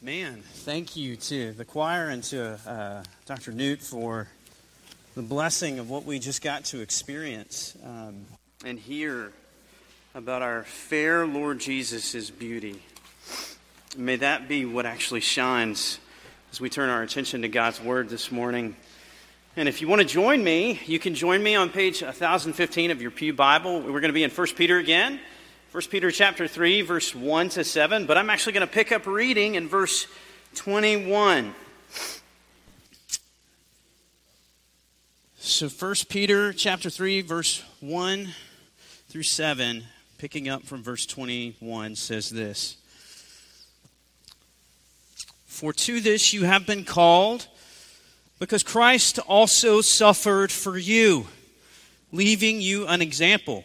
Man, thank you to the choir and to uh, Dr. Newt for the blessing of what we just got to experience um, and hear about our fair Lord Jesus' beauty. May that be what actually shines as we turn our attention to God's Word this morning. And if you want to join me, you can join me on page 1015 of your Pew Bible. We're going to be in 1 Peter again. 1 Peter chapter 3 verse 1 to 7, but I'm actually going to pick up reading in verse 21. So 1 Peter chapter 3 verse 1 through 7, picking up from verse 21 says this. For to this you have been called, because Christ also suffered for you, leaving you an example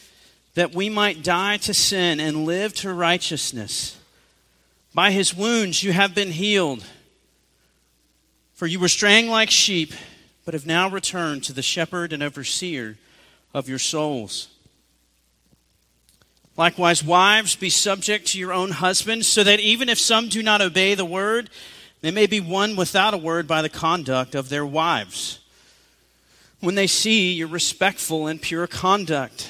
that we might die to sin and live to righteousness. By his wounds you have been healed. For you were straying like sheep, but have now returned to the shepherd and overseer of your souls. Likewise, wives, be subject to your own husbands, so that even if some do not obey the word, they may be won without a word by the conduct of their wives. When they see your respectful and pure conduct,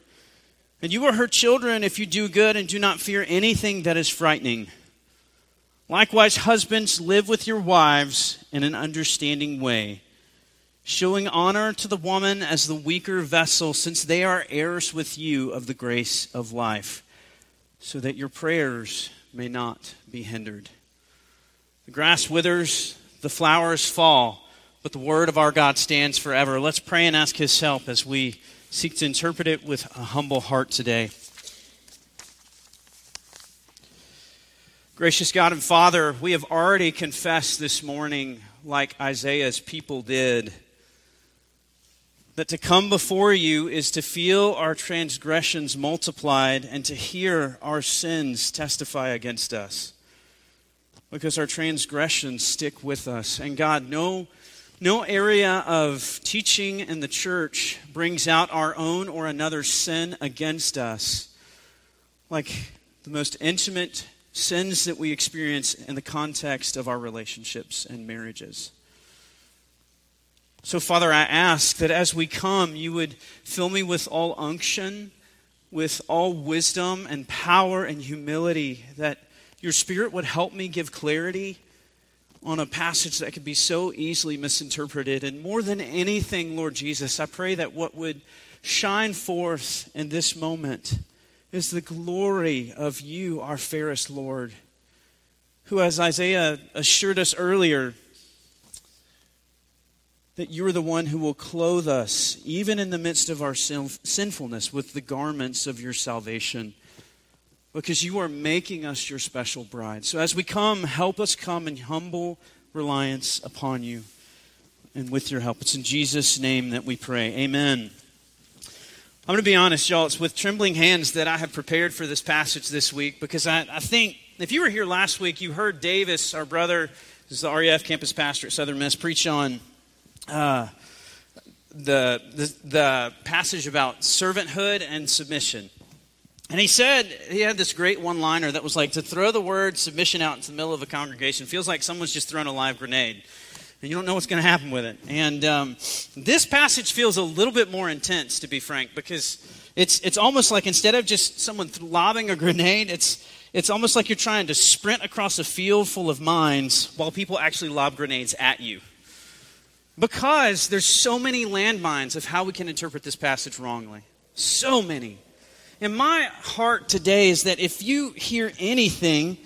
And you are her children if you do good and do not fear anything that is frightening. Likewise, husbands, live with your wives in an understanding way, showing honor to the woman as the weaker vessel, since they are heirs with you of the grace of life, so that your prayers may not be hindered. The grass withers, the flowers fall, but the word of our God stands forever. Let's pray and ask his help as we seek to interpret it with a humble heart today. Gracious God and Father, we have already confessed this morning, like Isaiah's people did, that to come before you is to feel our transgressions multiplied and to hear our sins testify against us. Because our transgressions stick with us. And God, no no area of teaching in the church brings out our own or another's sin against us like the most intimate sins that we experience in the context of our relationships and marriages. So, Father, I ask that as we come, you would fill me with all unction, with all wisdom and power and humility, that your Spirit would help me give clarity on a passage that could be so easily misinterpreted. And more than anything, Lord Jesus, I pray that what would shine forth in this moment is the glory of you, our fairest Lord, who, as Isaiah assured us earlier, that you are the one who will clothe us, even in the midst of our sinfulness, with the garments of your salvation because you are making us your special bride. So as we come, help us come in humble reliance upon you and with your help. It's in Jesus' name that we pray. Amen. I'm going to be honest, y'all. It's with trembling hands that I have prepared for this passage this week because I, I think if you were here last week, you heard Davis, our brother, who's the RUF campus pastor at Southern Miss, preach on uh, the, the, the passage about servanthood and submission. And he said, he had this great one liner that was like to throw the word submission out into the middle of a congregation feels like someone's just thrown a live grenade. And you don't know what's going to happen with it. And um, this passage feels a little bit more intense, to be frank, because it's, it's almost like instead of just someone lobbing a grenade, it's, it's almost like you're trying to sprint across a field full of mines while people actually lob grenades at you. because there's so many landmines of how we can interpret this passage wrongly. So many. And my heart today is that if you hear anything,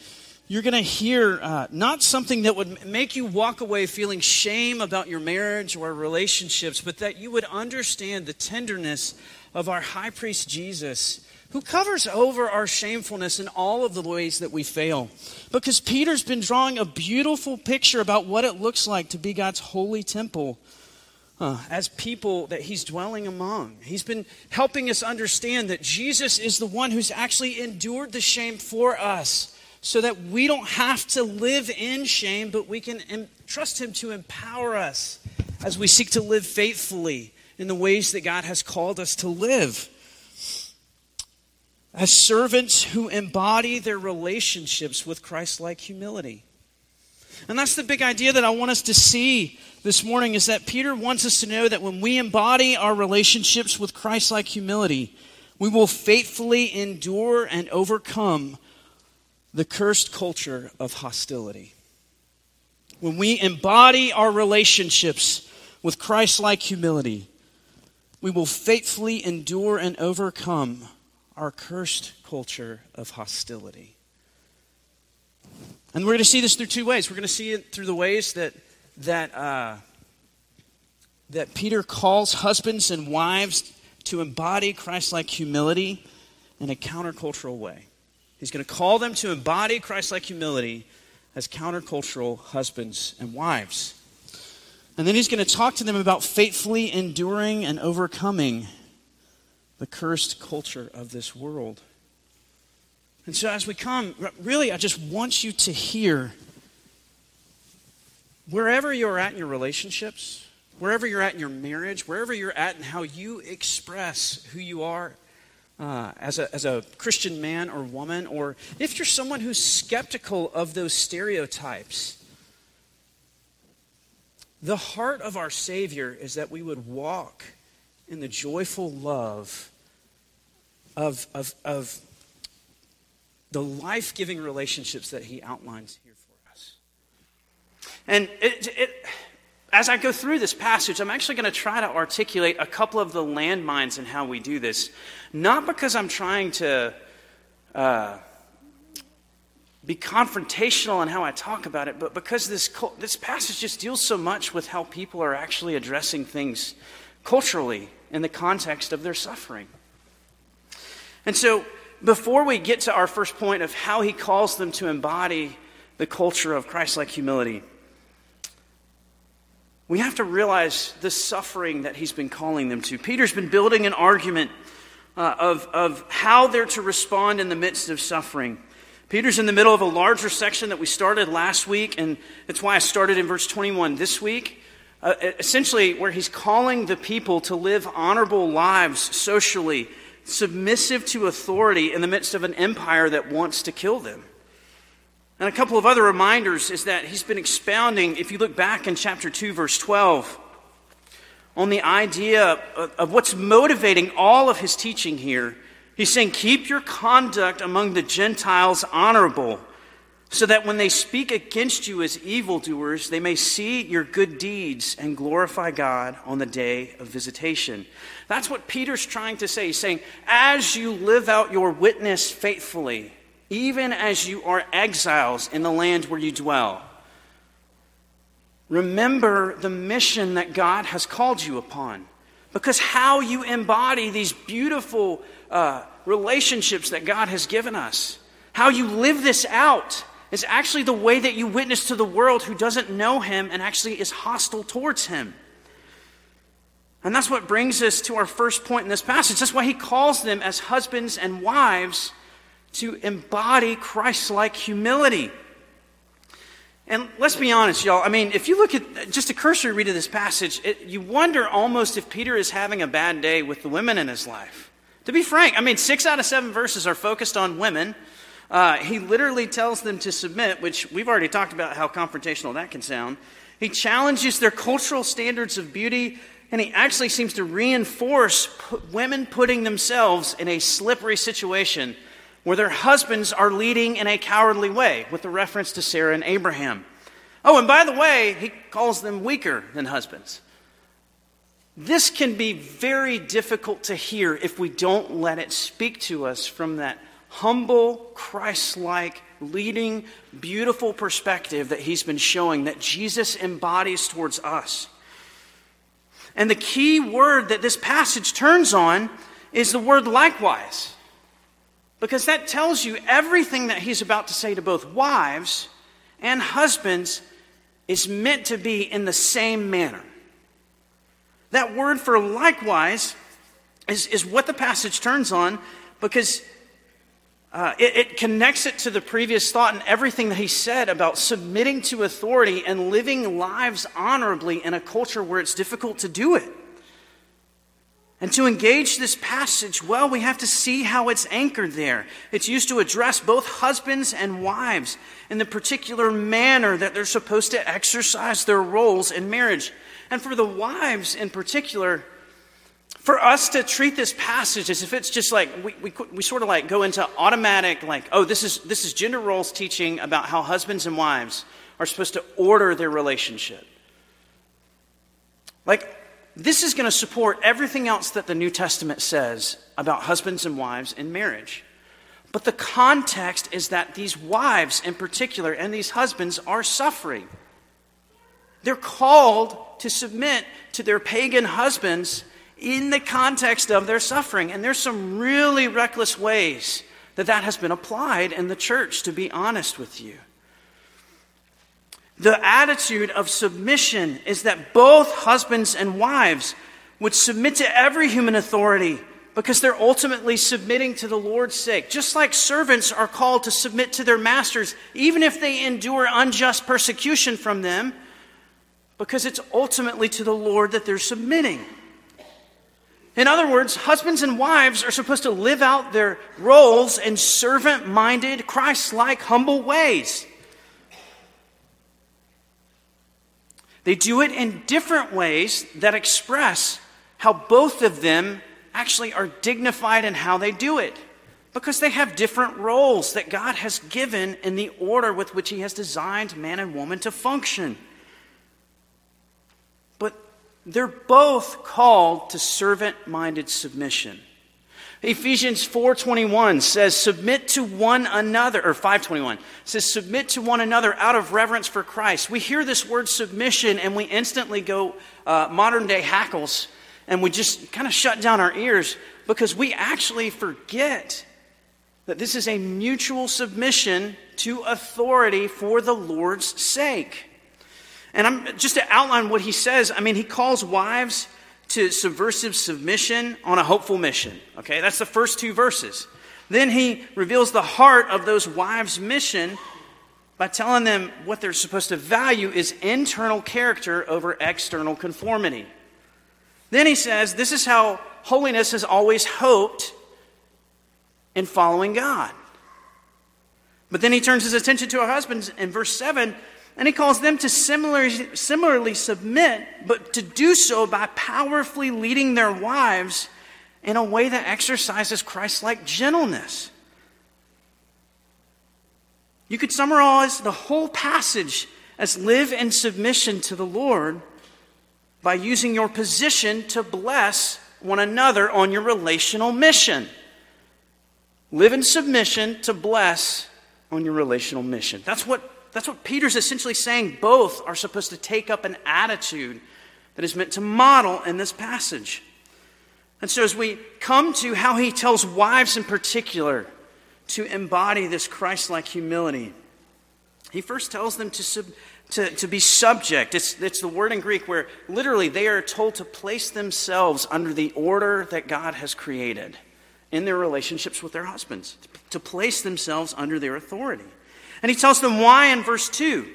you're going to hear uh, not something that would make you walk away feeling shame about your marriage or relationships, but that you would understand the tenderness of our high priest Jesus, who covers over our shamefulness in all of the ways that we fail. Because Peter's been drawing a beautiful picture about what it looks like to be God's holy temple. As people that he's dwelling among. He's been helping us understand that Jesus is the one who's actually endured the shame for us so that we don't have to live in shame, but we can trust Him to empower us as we seek to live faithfully in the ways that God has called us to live. As servants who embody their relationships with Christ like humility. And that's the big idea that I want us to see this morning is that Peter wants us to know that when we embody our relationships with Christ like humility, we will faithfully endure and overcome the cursed culture of hostility. When we embody our relationships with Christ like humility, we will faithfully endure and overcome our cursed culture of hostility. And we're going to see this through two ways. We're going to see it through the ways that, that, uh, that Peter calls husbands and wives to embody Christ like humility in a countercultural way. He's going to call them to embody Christ like humility as countercultural husbands and wives. And then he's going to talk to them about faithfully enduring and overcoming the cursed culture of this world. And so, as we come, really, I just want you to hear wherever you're at in your relationships, wherever you're at in your marriage, wherever you're at in how you express who you are uh, as, a, as a Christian man or woman, or if you're someone who's skeptical of those stereotypes, the heart of our Savior is that we would walk in the joyful love of, of, of the life giving relationships that He outlines here for us. And it, it as I go through this passage, I'm actually going to try to articulate a couple of the landmines in how we do this. Not because I'm trying to uh, be confrontational in how I talk about it, but because this, this passage just deals so much with how people are actually addressing things culturally in the context of their suffering. And so, before we get to our first point of how he calls them to embody the culture of Christ like humility, we have to realize the suffering that he's been calling them to. Peter's been building an argument uh, of, of how they're to respond in the midst of suffering. Peter's in the middle of a larger section that we started last week, and that's why I started in verse 21 this week. Uh, essentially, where he's calling the people to live honorable lives socially, submissive to authority in the midst of an empire that wants to kill them. And a couple of other reminders is that he's been expounding, if you look back in chapter 2, verse 12, on the idea of what's motivating all of his teaching here. He's saying, Keep your conduct among the Gentiles honorable, so that when they speak against you as evildoers, they may see your good deeds and glorify God on the day of visitation. That's what Peter's trying to say. He's saying, As you live out your witness faithfully, even as you are exiles in the land where you dwell. Remember the mission that God has called you upon. Because how you embody these beautiful uh, relationships that God has given us, how you live this out, is actually the way that you witness to the world who doesn't know Him and actually is hostile towards Him. And that's what brings us to our first point in this passage. That's why He calls them as husbands and wives to embody Christ like humility. And let's be honest, y'all. I mean, if you look at just a cursory read of this passage, it, you wonder almost if Peter is having a bad day with the women in his life. To be frank, I mean, six out of seven verses are focused on women. Uh, he literally tells them to submit, which we've already talked about how confrontational that can sound. He challenges their cultural standards of beauty, and he actually seems to reinforce women putting themselves in a slippery situation where their husbands are leading in a cowardly way, with the reference to Sarah and Abraham. Oh, and by the way, he calls them weaker than husbands. This can be very difficult to hear if we don't let it speak to us from that humble, Christ like, leading, beautiful perspective that he's been showing that Jesus embodies towards us. And the key word that this passage turns on is the word likewise. Because that tells you everything that he's about to say to both wives and husbands is meant to be in the same manner. That word for likewise is, is what the passage turns on because uh, it, it connects it to the previous thought and everything that he said about submitting to authority and living lives honorably in a culture where it's difficult to do it. And to engage this passage well, we have to see how it's anchored there. It's used to address both husbands and wives in the particular manner that they're supposed to exercise their roles in marriage. And for the wives in particular, for us to treat this passage as if it's just like we, we, we sort of like go into automatic like oh this is this is gender roles teaching about how husbands and wives are supposed to order their relationship. Like this is going to support everything else that the new testament says about husbands and wives in marriage. But the context is that these wives in particular and these husbands are suffering. They're called to submit to their pagan husbands in the context of their suffering. And there's some really reckless ways that that has been applied in the church, to be honest with you. The attitude of submission is that both husbands and wives would submit to every human authority because they're ultimately submitting to the Lord's sake. Just like servants are called to submit to their masters, even if they endure unjust persecution from them, because it's ultimately to the Lord that they're submitting. In other words, husbands and wives are supposed to live out their roles in servant minded, Christ like, humble ways. They do it in different ways that express how both of them actually are dignified in how they do it. Because they have different roles that God has given in the order with which He has designed man and woman to function. They're both called to servant-minded submission. Ephesians 4:21 says submit to one another or 521 says submit to one another out of reverence for Christ. We hear this word submission and we instantly go uh, modern day hackles and we just kind of shut down our ears because we actually forget that this is a mutual submission to authority for the Lord's sake. And I'm just to outline what he says, I mean, he calls wives to subversive submission on a hopeful mission. Okay, that's the first two verses. Then he reveals the heart of those wives' mission by telling them what they're supposed to value is internal character over external conformity. Then he says, This is how holiness has always hoped in following God. But then he turns his attention to our husbands in verse 7 and he calls them to similarly, similarly submit, but to do so by powerfully leading their wives in a way that exercises Christ like gentleness. You could summarize the whole passage as live in submission to the Lord by using your position to bless one another on your relational mission. Live in submission to bless on your relational mission. That's what that's what Peter's essentially saying. Both are supposed to take up an attitude that is meant to model in this passage. And so, as we come to how he tells wives in particular to embody this Christ like humility, he first tells them to, sub, to, to be subject. It's, it's the word in Greek where literally they are told to place themselves under the order that God has created in their relationships with their husbands, to place themselves under their authority. And he tells them why in verse 2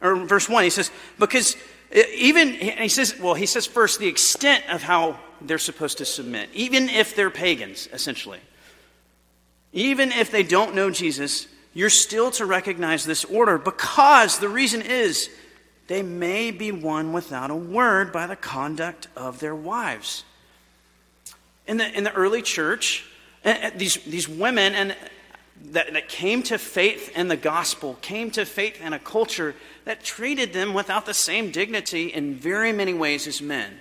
or verse 1. He says, because uh, even, he says, well, he says first the extent of how they're supposed to submit, even if they're pagans, essentially. Even if they don't know Jesus, you're still to recognize this order because the reason is they may be won without a word by the conduct of their wives. In the, in the early church, these, these women, and that, that came to faith in the gospel, came to faith in a culture that treated them without the same dignity in very many ways as men.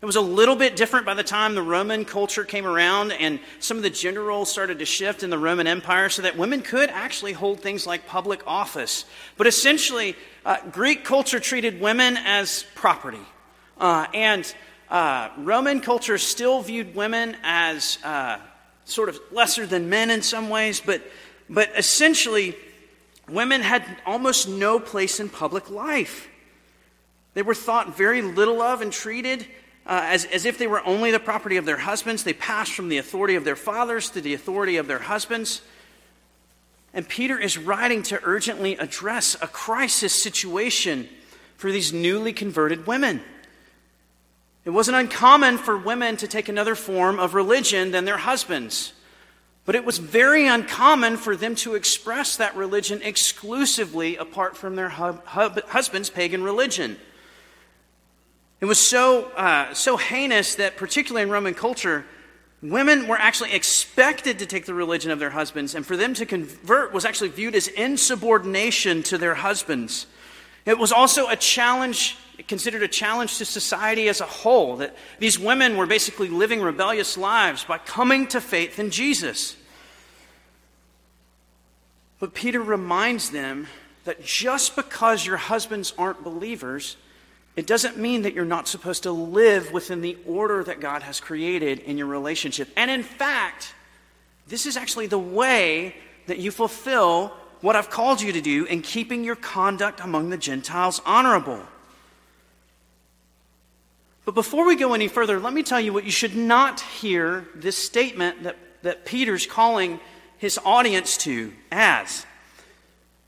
It was a little bit different by the time the Roman culture came around and some of the gender roles started to shift in the Roman Empire so that women could actually hold things like public office. But essentially, uh, Greek culture treated women as property. Uh, and uh, Roman culture still viewed women as uh, sort of lesser than men in some ways, but, but essentially, women had almost no place in public life. They were thought very little of and treated uh, as, as if they were only the property of their husbands. They passed from the authority of their fathers to the authority of their husbands. And Peter is writing to urgently address a crisis situation for these newly converted women. It wasn't uncommon for women to take another form of religion than their husbands. But it was very uncommon for them to express that religion exclusively apart from their husband's pagan religion. It was so, uh, so heinous that, particularly in Roman culture, women were actually expected to take the religion of their husbands, and for them to convert was actually viewed as insubordination to their husbands. It was also a challenge considered a challenge to society as a whole, that these women were basically living rebellious lives by coming to faith in Jesus. But Peter reminds them that just because your husbands aren't believers, it doesn't mean that you're not supposed to live within the order that God has created in your relationship. And in fact, this is actually the way that you fulfill what I've called you to do in keeping your conduct among the Gentiles honorable. But before we go any further, let me tell you what you should not hear this statement that, that Peter's calling his audience to as.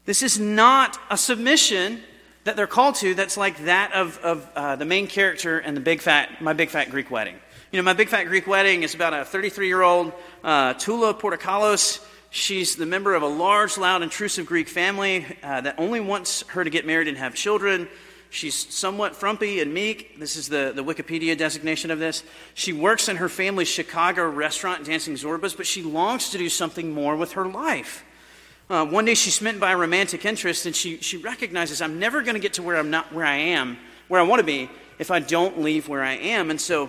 This is not a submission that they're called to that's like that of, of uh, the main character in the big fat, my big fat Greek wedding. You know, my big fat Greek wedding is about a 33 year old uh, Tula Portokalos. She's the member of a large, loud, intrusive Greek family uh, that only wants her to get married and have children. She's somewhat frumpy and meek. This is the, the Wikipedia designation of this. She works in her family's Chicago restaurant, Dancing Zorbas, but she longs to do something more with her life. Uh, one day she's smitten by a romantic interest, and she, she recognizes I'm never going to get to where I'm not where I am, where I want to be, if I don't leave where I am. And so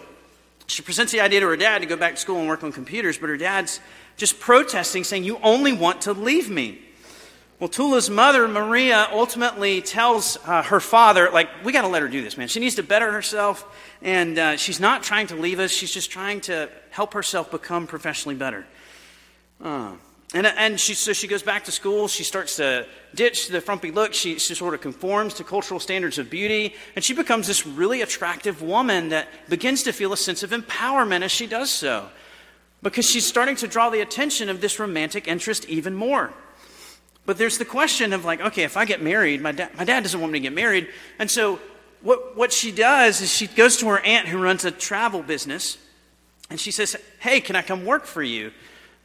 she presents the idea to her dad to go back to school and work on computers, but her dad's just protesting, saying, You only want to leave me. Well, Tula's mother, Maria, ultimately tells uh, her father, like, we got to let her do this, man. She needs to better herself, and uh, she's not trying to leave us. She's just trying to help herself become professionally better. Uh, and and she, so she goes back to school. She starts to ditch the frumpy look. She, she sort of conforms to cultural standards of beauty, and she becomes this really attractive woman that begins to feel a sense of empowerment as she does so, because she's starting to draw the attention of this romantic interest even more. But there's the question of like, okay, if I get married, my, dad, my dad doesn't want me to get married. And so what, what she does is she goes to her aunt who runs a travel business and she says, hey, can I come work for you?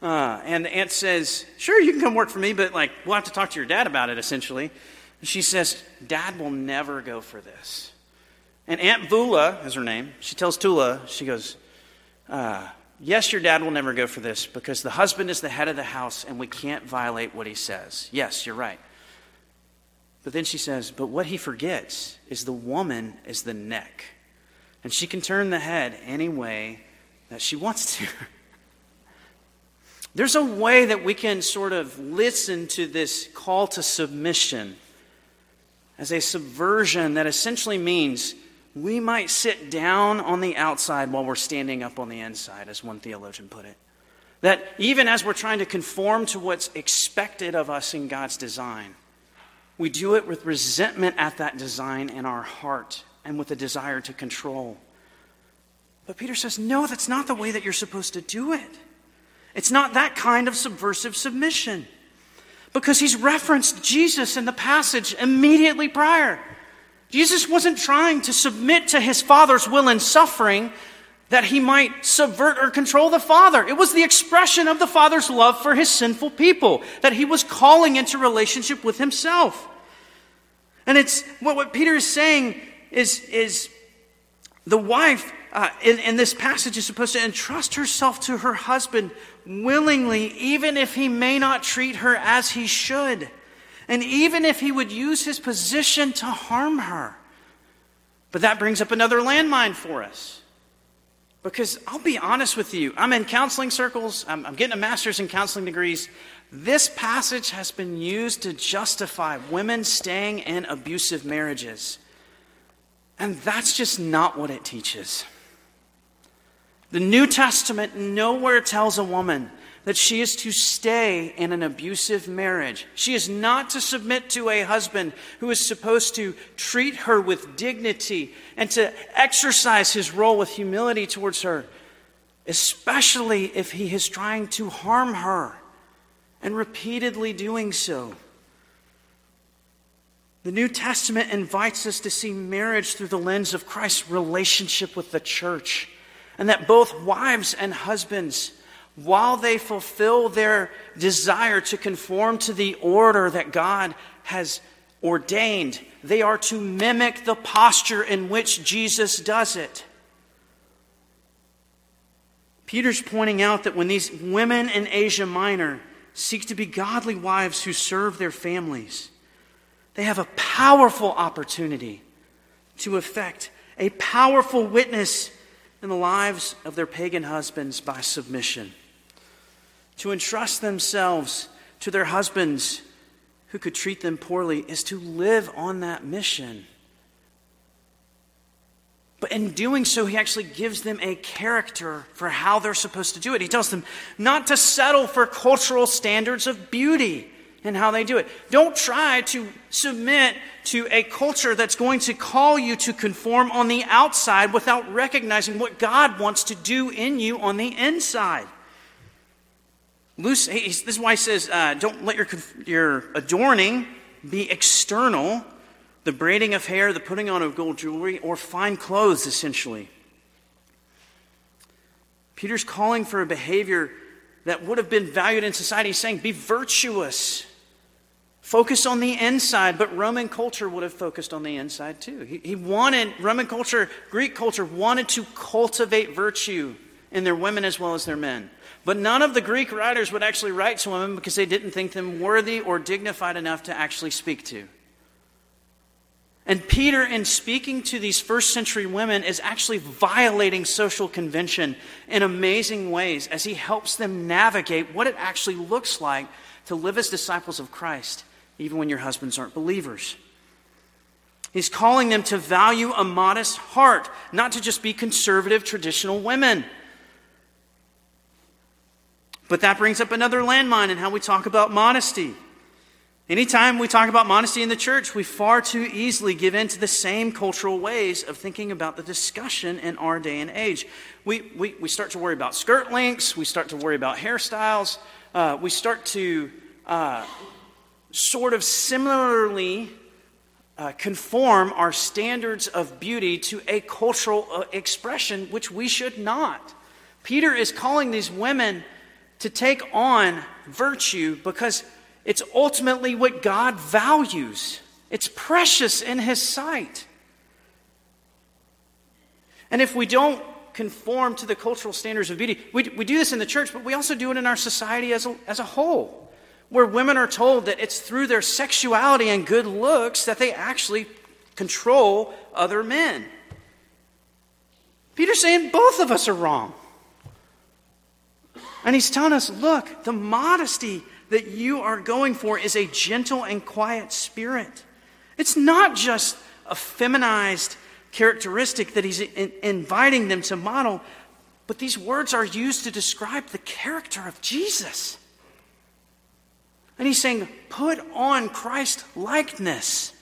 Uh, and the aunt says, sure, you can come work for me, but like, we'll have to talk to your dad about it essentially. And she says, dad will never go for this. And Aunt Voula is her name. She tells Tula, she goes, uh, Yes, your dad will never go for this because the husband is the head of the house and we can't violate what he says. Yes, you're right. But then she says, But what he forgets is the woman is the neck. And she can turn the head any way that she wants to. There's a way that we can sort of listen to this call to submission as a subversion that essentially means we might sit down on the outside while we're standing up on the inside, as one theologian put it. That even as we're trying to conform to what's expected of us in God's design, we do it with resentment at that design in our heart and with a desire to control. But Peter says, no, that's not the way that you're supposed to do it. It's not that kind of subversive submission. Because he's referenced Jesus in the passage immediately prior. Jesus wasn't trying to submit to his Father's will in suffering that he might subvert or control the Father. It was the expression of the Father's love for his sinful people that he was calling into relationship with himself. And it's what, what Peter is saying is, is the wife uh, in, in this passage is supposed to entrust herself to her husband willingly, even if he may not treat her as he should, and even if he would use his position to harm her. But that brings up another landmine for us. Because I'll be honest with you, I'm in counseling circles, I'm, I'm, getting a master's in counseling degrees. This passage has been used to justify women staying in abusive marriages. And that's just not what it teaches. The New Testament nowhere tells a woman that she is to stay in an abusive marriage. She is not to submit to a husband who is supposed to treat her with dignity and to exercise his role with humility towards her, especially if he is trying to harm her and repeatedly doing so. The New Testament invites us to see marriage through the lens of Christ's relationship with the church, and that both wives and husbands, while they fulfill their desire to conform to the order that God has ordained, they are to mimic the posture in which Jesus does it. Peter's pointing out that when these women in Asia Minor seek to be godly wives who serve their families, they have a powerful opportunity to effect a powerful witness in the lives of their pagan husbands by submission. To entrust themselves to their husbands who could treat them poorly is to live on that mission. But in doing so, he actually gives them a character for how they're supposed to do it. He tells them not to settle for cultural standards of beauty and how they do it. Don't try to submit to a culture that's going to call you to conform on the outside without recognizing what God wants to do in you on the inside. Loose, this is why he says, uh, don't let your, your adorning be external, the braiding of hair, the putting on of gold jewelry, or fine clothes, essentially. Peter's calling for a behavior that would have been valued in society. He's saying, be virtuous. Focus on the inside, but Roman culture would have focused on the inside too. He, he wanted, Roman culture, Greek culture wanted to cultivate virtue in their women as well as their men. But none of the Greek writers would actually write to women because they didn't think them worthy or dignified enough to actually speak to. And Peter, in speaking to these first century women, is actually violating social convention in amazing ways as he helps them navigate what it actually looks like to live as disciples of Christ even when your husbands aren't believers. He's calling them to value a modest heart, not to just be conservative, traditional women. But that brings up another landmine in how we talk about modesty. Anytime we talk about modesty in the church, we far too easily give in to the same cultural ways of thinking about the discussion in our day and age. We, we, we start to worry about skirt lengths, we start to worry about hairstyles, uh, we start to uh, sort of similarly uh, conform our standards of beauty to a cultural uh, expression which we should not. Peter is calling these women to take on virtue because it's ultimately what God values. It's precious in His sight. And if we don't conform to the cultural standards of beauty, we, we do this in the church, but we also do it in our society as a, as a whole where women are told that it's through their sexuality and good looks that they actually control other men. Peter's saying both of us are wrong. And he's telling us look, the modesty that you are going for is a gentle and quiet spirit. It's not just a feminized characteristic that he's in- inviting them to model, but these words are used to describe the character of Jesus. And he's saying, put on Christ likeness.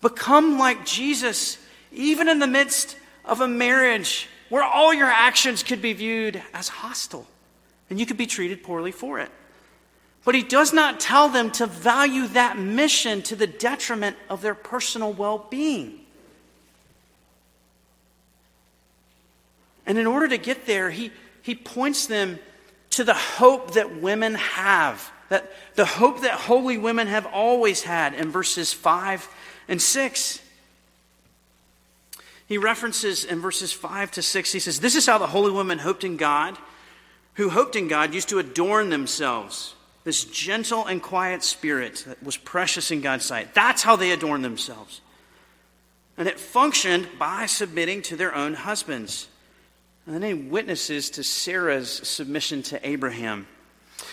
Become like Jesus, even in the midst of a marriage where all your actions could be viewed as hostile and you could be treated poorly for it. But he does not tell them to value that mission to the detriment of their personal well being. And in order to get there, he, he points them to the hope that women have that the hope that holy women have always had in verses 5 and 6. He references in verses 5 to 6, he says, This is how the holy women hoped in God, who hoped in God, used to adorn themselves. This gentle and quiet spirit that was precious in God's sight. That's how they adorned themselves. And it functioned by submitting to their own husbands. And then he witnesses to Sarah's submission to Abraham.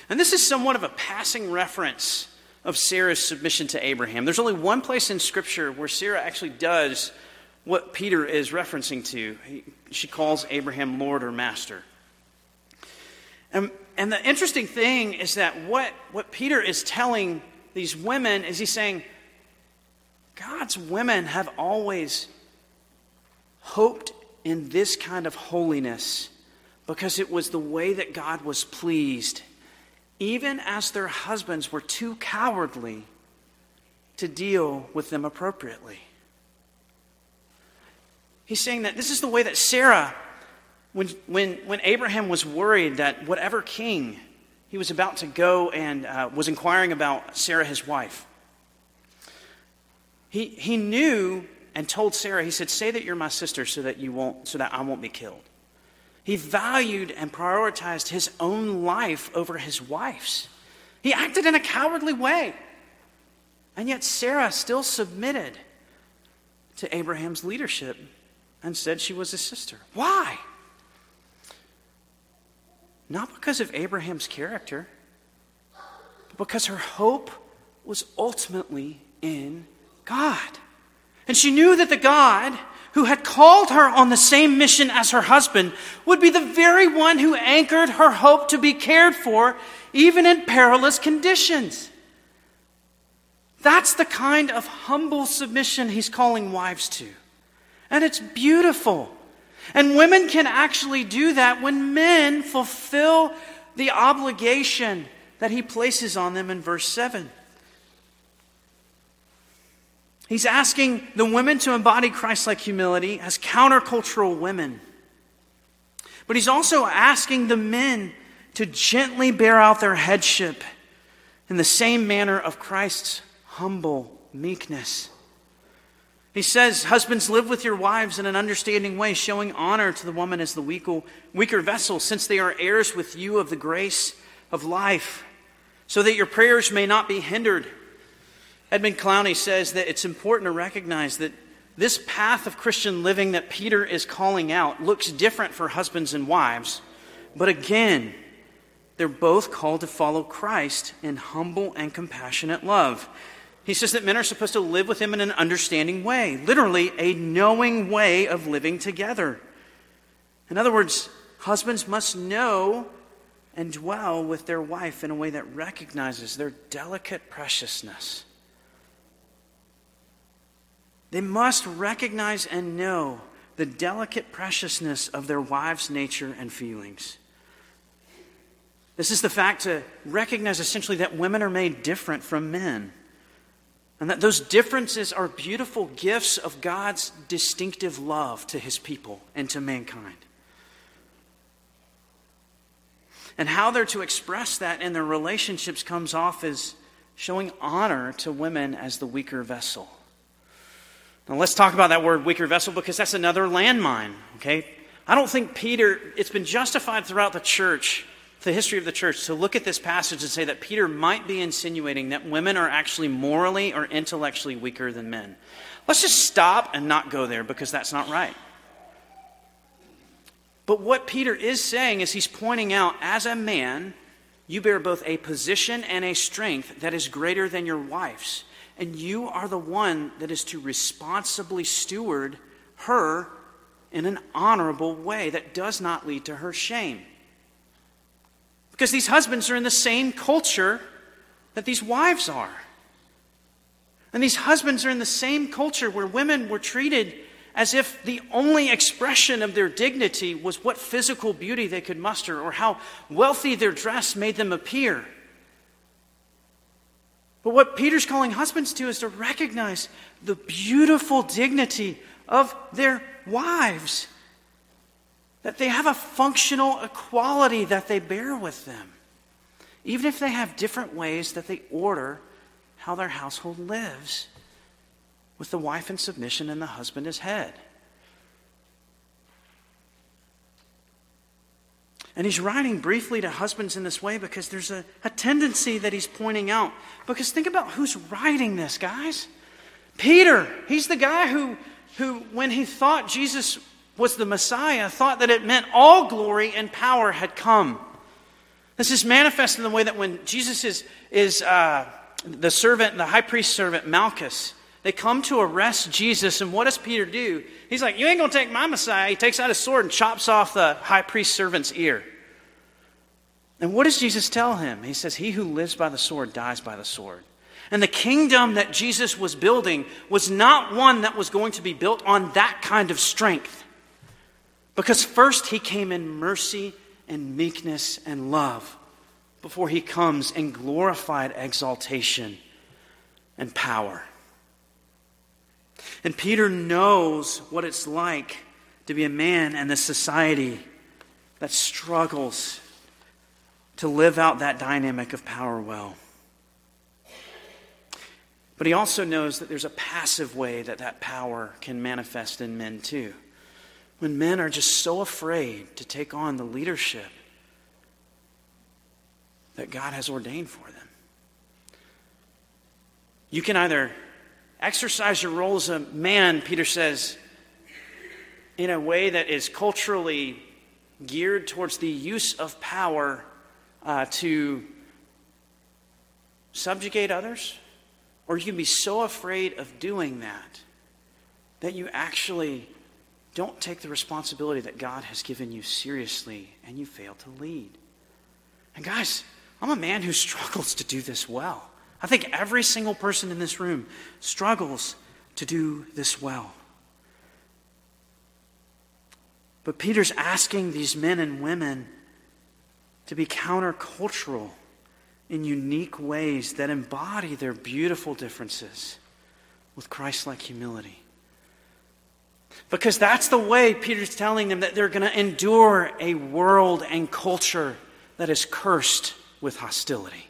And this is somewhat of a passing reference of Sarah's submission to Abraham. There's only one place in Scripture where Sarah actually does what Peter is referencing to. He, she calls Abraham Lord or Master. And, and the interesting thing is that what, what Peter is telling these women is he's saying, God's women have always hoped in this kind of holiness because it was the way that God was pleased, even as their husbands were too cowardly to deal with them appropriately. He's saying that this is the way that Sarah, when, when, when Abraham was worried that whatever king he was about to go and uh, was inquiring about Sarah, his wife, he, he knew and told Sarah, he said, Say that you're my sister so that you won't so that I won't be killed. He valued and prioritized his own life over his wife's. He acted in a cowardly way. And yet Sarah still submitted to Abraham's leadership and said she was his sister. Why? Not because of Abraham's character, but because her hope was ultimately in God. And she knew that the God who had called her on the same mission as her husband would be the very one who anchored her hope to be cared for, even in perilous conditions. That's the kind of humble submission he's calling wives to. And it's beautiful. And women can actually do that when men fulfill the obligation that he places on them in verse 7. He's asking the women to embody Christ like humility as countercultural women. But he's also asking the men to gently bear out their headship in the same manner of Christ's humble meekness. He says, Husbands, live with your wives in an understanding way, showing honor to the woman as the weaker vessel, since they are heirs with you of the grace of life, so that your prayers may not be hindered. Edmund Clowney says that it's important to recognize that this path of Christian living that Peter is calling out looks different for husbands and wives. But again, they're both called to follow Christ in humble and compassionate love. He says that men are supposed to live with him in an understanding way, literally, a knowing way of living together. In other words, husbands must know and dwell with their wife in a way that recognizes their delicate preciousness they must recognize and know the delicate preciousness of their wife's nature and feelings. This is the fact to recognize essentially that women are made different from men. And that those differences are beautiful gifts of God's distinctive love to his people and to mankind. And how they're to express that in their relationships comes off as showing honor to women as the weaker vessel. Now let's talk about that word weaker vessel because that's another landmine, okay? I don't think Peter, it's been justified throughout the church, the history of the church, to look at this passage and say that Peter might be insinuating that women are actually morally or intellectually weaker than men. Let's just stop and not go there because that's not right. But what Peter is saying is he's pointing out as a man, you bear both a position and a strength that is greater than your wife's and you are the one that is to responsibly steward her in an honorable way that does not lead to her shame. Because these husbands are in the same culture that these wives are. And these husbands are in the same culture where women were treated as if the only expression of their dignity was what physical beauty they could muster or how wealthy their dress made them appear. But what Peter's calling husbands to is to recognize the beautiful dignity of their wives that they have a functional equality that they bear with them, even if they have different ways that they order how their household lives, with the wife in submission and the husband as head. And he's writing briefly to husbands in this way because there's a, a tendency that he's pointing out. Because think about who's writing this, guys. Peter, he's the guy who, who, when he thought Jesus was the Messiah, thought that it meant all glory and power had come. This is manifest in the way that when Jesus is, is uh, the servant, the high priest servant, Malchus, they come to arrest Jesus, and what does Peter do? He's like, You ain't going to take my Messiah. He takes out his sword and chops off the high priest servant's ear. And what does Jesus tell him? He says, He who lives by the sword dies by the sword. And the kingdom that Jesus was building was not one that was going to be built on that kind of strength. Because first he came in mercy and meekness and love before he comes in glorified exaltation and power. And Peter knows what it's like to be a man in this society that struggles to live out that dynamic of power well. But he also knows that there's a passive way that that power can manifest in men too. When men are just so afraid to take on the leadership that God has ordained for them. You can either exercise your role as a man, Peter says, in a way that is culturally geared towards the use of power uh, to subjugate others, or you can be so afraid of doing that that you actually don't take the responsibility that God has given you seriously and you fail to lead. And guys, I'm a man who struggles to do this well. I think every single person in this room struggles to do this well. But Peter's asking these men and women to be countercultural in unique ways that embody their beautiful differences with Christ like humility. Because that's the way Peter's telling them that they're going to endure a world and culture that is cursed with hostility.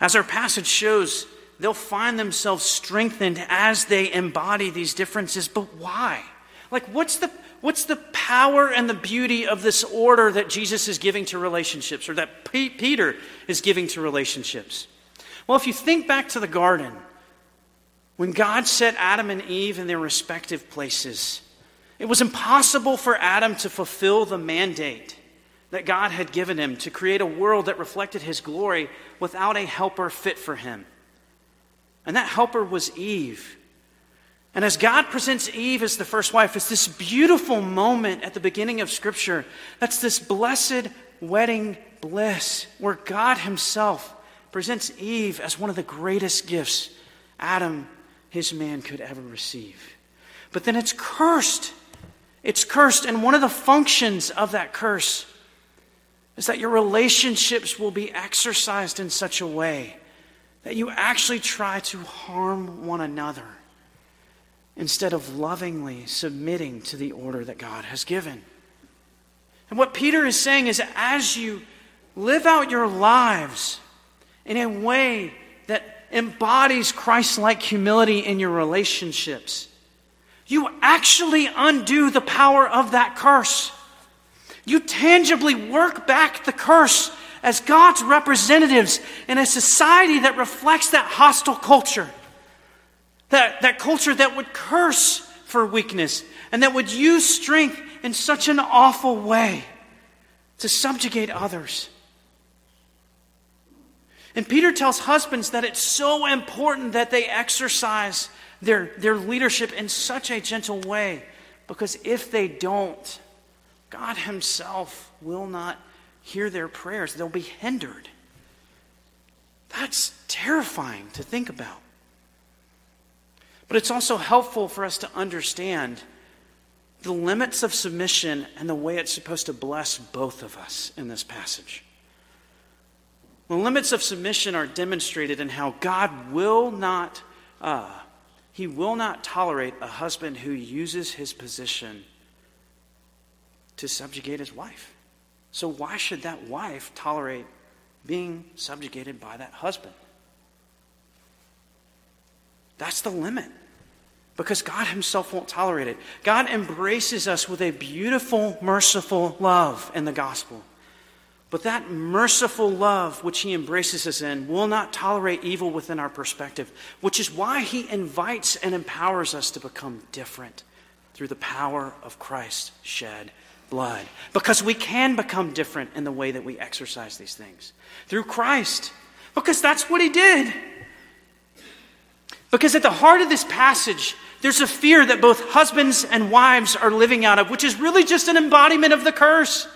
As our passage shows, they'll find themselves strengthened as they embody these differences. But why? Like, what's the, what's the power and the beauty of this order that Jesus is giving to relationships or that P- Peter is giving to relationships? Well, if you think back to the garden, when God set Adam and Eve in their respective places, it was impossible for Adam to fulfill the mandate that God had given him to create a world that reflected his glory without a helper fit for him. And that helper was Eve. And as God presents Eve as the first wife, it's this beautiful moment at the beginning of Scripture. That's this blessed wedding bliss where God Himself presents Eve as one of the greatest gifts Adam, his man, could ever receive. But then it's cursed. It's cursed. And one of the functions of that curse is that your relationships will be exercised in such a way that you actually try to harm one another instead of lovingly submitting to the order that God has given. And what Peter is saying is as you live out your lives in a way embodies Christ like humility in your relationships, you actually undo the power of that curse. You tangibly work back the curse as God's representatives in a society that reflects that hostile culture. That, that culture that would curse for weakness and that would use strength in such an awful way to subjugate others. And Peter tells husbands that it's so important that they exercise their, their leadership in such a gentle way because if they don't, God Himself will not hear their prayers. They'll be hindered. That's terrifying to think about. But it's also helpful for us to understand the limits of submission and the way it's supposed to bless both of us in this passage. The limits of submission are demonstrated in how God will not, uh, He will not tolerate a husband who uses his position to subjugate his wife. So, why should that wife tolerate being subjugated by that husband? That's the limit. because God Himself won't tolerate it. God embraces us with a beautiful, merciful love in the gospel. But that merciful love which He embraces us in will not tolerate evil within our perspective, which is why He invites and empowers us to become different through the power of Christ's shed blood. Because we can become different in the way that we exercise these things through Christ. Because that's what He did. Because at the heart of this passage, there's a fear that both husbands and wives are living out of, which is really just an embodiment of the curse.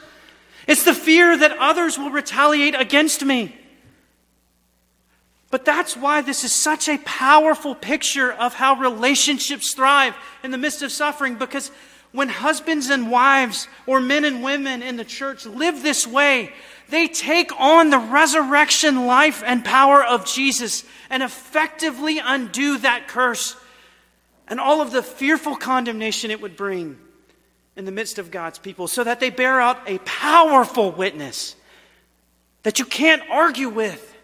It's the fear that others will retaliate against me. But that's why this is such a powerful picture of how relationships thrive in the midst of suffering. Because when husbands and wives, or men and women in the church, live this way, they take on the resurrection life and power of Jesus and effectively undo that curse and all of the fearful condemnation it would bring in the midst of God's people, so that they bear out a powerful witness that you can't argue with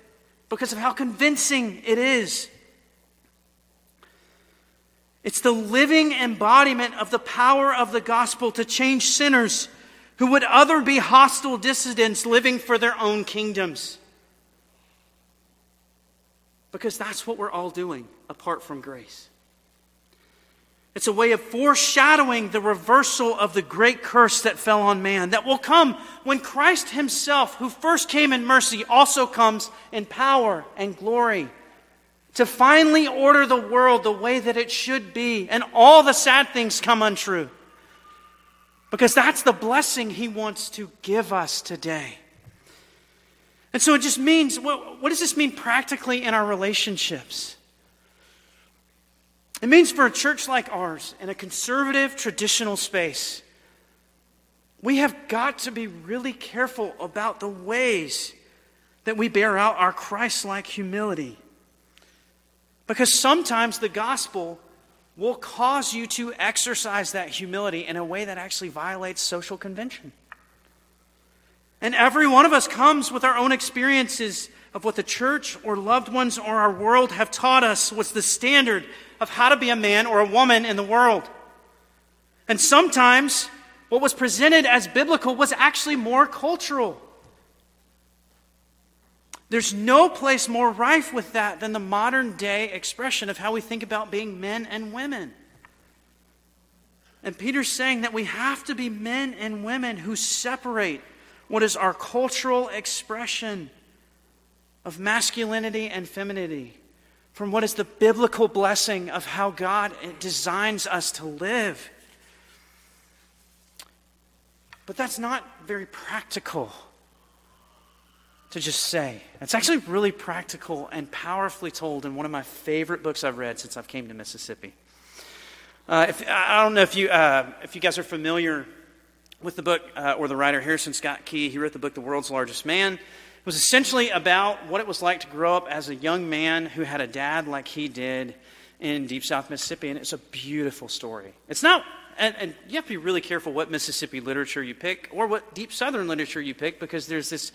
because of how convincing it is. It's the living embodiment of the power of the gospel to change sinners who would other be hostile dissidents living for their own kingdoms. Because that's what we're all doing apart from grace. It's a way of foreshadowing the reversal of the great curse that fell on man that will come when Christ Himself, who first came in mercy, also comes in power and glory to finally order the world the way that it should be, and all the sad things come untrue. Because that's the blessing He wants to give us today. And so it just means what, what does this mean practically in our relationships? It means for a church like ours, in a conservative, traditional space, we have got to be really careful about the ways that we bear out our Christ like humility. Because sometimes the gospel will cause you to exercise that humility in a way that actually violates social convention. And every one of us comes with our own experiences of what the church or loved ones or our world have taught us was the standard of how to be a man or a woman in the world. And sometimes what was presented as biblical was actually more cultural. There's no place more rife with that than the modern day expression of how we think about being men and women. And Peter's saying that we have to be men and women who separate what is our cultural expression of masculinity and femininity from what is the biblical blessing of how God designs us to live. But that's not very practical to just say. It's actually really practical and powerfully told in one of my favorite books I've read since I've came to Mississippi. Uh, if, I don't know if you, uh, if you guys are familiar with the book uh, or the writer Harrison Scott Key. He wrote the book The World's Largest Man. It was essentially about what it was like to grow up as a young man who had a dad like he did in deep South Mississippi, and it's a beautiful story. It's not, and, and, you have to be really careful what Mississippi literature you pick or what deep Southern literature you pick because there's this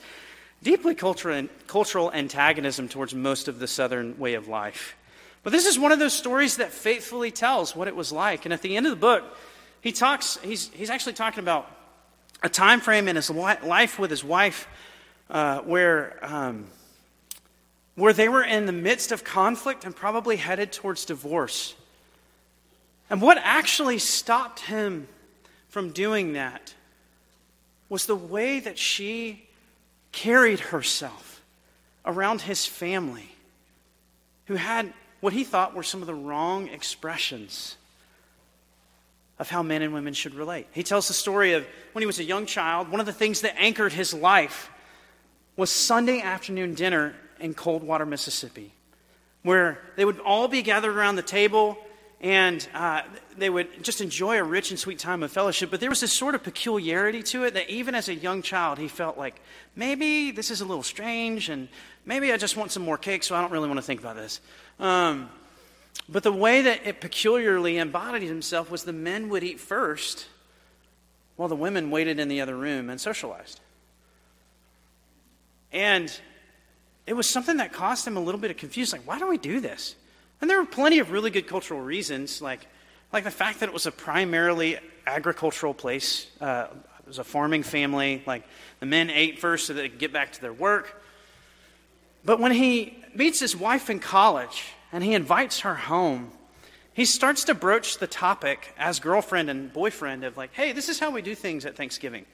deeply cultural, antagonism towards most of the Southern way of life. But this is one of those stories that faithfully tells what it was like. And at the end of the book, he talks, he's, he's actually talking about a time frame in his life with his wife uh, where, um, where they were in the midst of conflict and probably headed towards divorce. And what actually stopped him from doing that was the way that she carried herself around his family, who had what he thought were some of the wrong expressions of how men and women should relate. He tells the story of when he was a young child, one of the things that anchored his life was Sunday afternoon dinner in Coldwater, Mississippi, where they would all be gathered around the table and uh, they would just enjoy a rich and sweet time of fellowship. But there was this sort of peculiarity to it that even as a young child, he felt like maybe this is a little strange and maybe I just want some more cake, so I don't really want to think about this. Um, but the way that it peculiarly embodied himself was the men would eat first while the women waited in the other room and socialized. And it was something that caused him a little bit of confusion. Like, why do we do this? And there were plenty of really good cultural reasons, like, like the fact that it was a primarily agricultural place. Uh, it was a farming family. Like the men ate first so they could get back to their work. But when he meets his wife in college and he invites her home, he starts to broach the topic as girlfriend and boyfriend of like, hey, this is how we do things at Thanksgiving.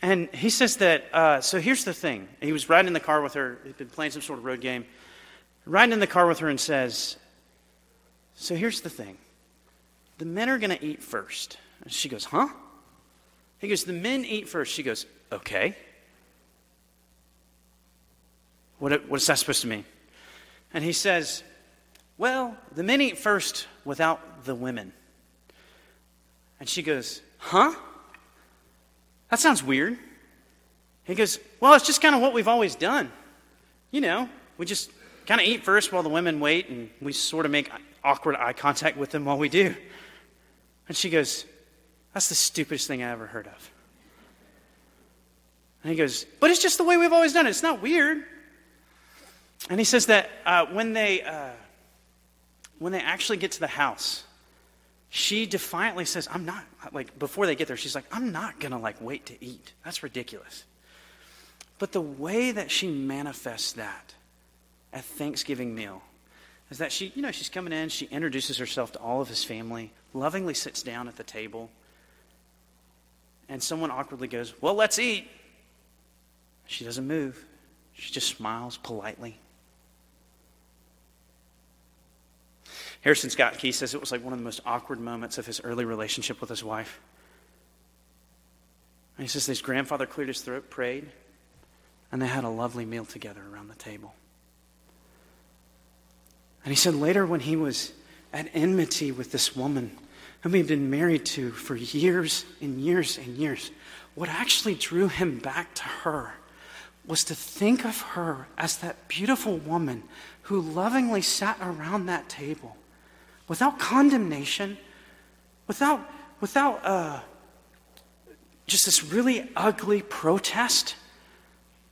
And he says that, uh, so here's the thing. He was riding in the car with her, he'd been playing some sort of road game, riding in the car with her and says, so here's the thing. The men are going to eat first. And she goes, huh? He goes, the men eat first. She goes, okay. What, what is that supposed to mean? And he says, well, the men eat first without the women. And she goes, huh? That sounds weird. He goes, Well, it's just kind of what we've always done. You know, we just kind of eat first while the women wait, and we sort of make awkward eye contact with them while we do. And she goes, That's the stupidest thing I ever heard of. And he goes, But it's just the way we've always done it. It's not weird. And he says that uh, when, they, uh, when they actually get to the house, she defiantly says, I'm not, like, before they get there, she's like, I'm not going to, like, wait to eat. That's ridiculous. But the way that she manifests that at Thanksgiving meal is that she, you know, she's coming in, she introduces herself to all of his family, lovingly sits down at the table, and someone awkwardly goes, Well, let's eat. She doesn't move. She just smiles politely. Harrison Scott Key says it was like one of the most awkward moments of his early relationship with his wife. And he says his grandfather cleared his throat, prayed, and they had a lovely meal together around the table. And he said later, when he was at enmity with this woman whom he'd been married to for years and years and years, what actually drew him back to her was to think of her as that beautiful woman who lovingly sat around that table without condemnation, without, without uh, just this really ugly protest,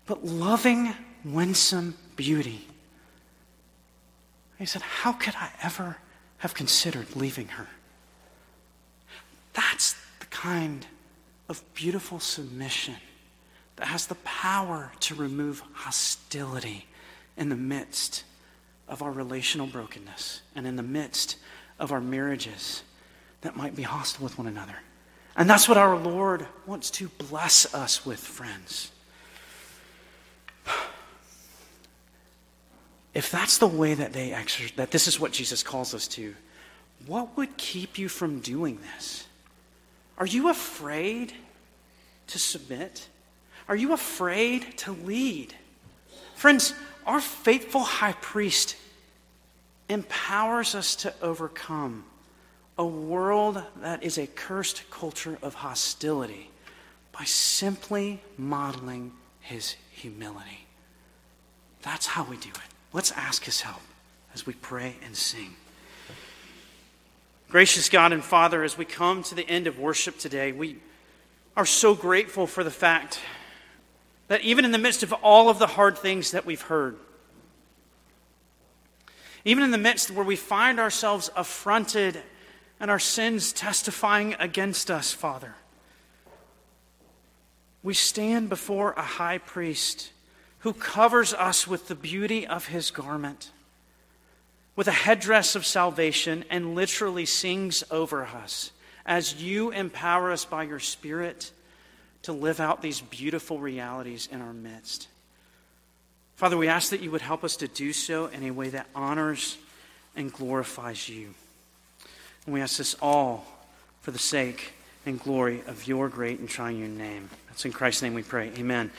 but loving, winsome beauty. He said, How could I ever have considered leaving her? That's the kind of beautiful submission that has the power to remove hostility in the midst of our relational brokenness and in the midst of our marriages that might be hostile with one another. And that's what our Lord wants to bless us with, friends. If that's the way that they exercise, that this is what Jesus calls us to, what would keep you from doing this? Are you afraid to submit? Are you afraid to lead? Friends, our faithful high priest empowers us to overcome a world that is a cursed culture of hostility by simply modeling his humility. That's how we do it. Let's ask his help as we pray and sing. Gracious God and Father, as we come to the end of worship today, we are so grateful for the fact that even in the midst of all of the hard things that we've heard, even in the midst where we find ourselves affronted and our sins testifying against us, Father, we stand before a high priest who covers us with the beauty of his garment, with a headdress of salvation, and literally sings over us as you empower us by your Spirit to live out these beautiful realities in our midst. Father, we ask that you would help us to do so in a way that honors and glorifies you. And we ask this all for the sake and glory of your great and triune name. That's in Christ's name we pray. Amen.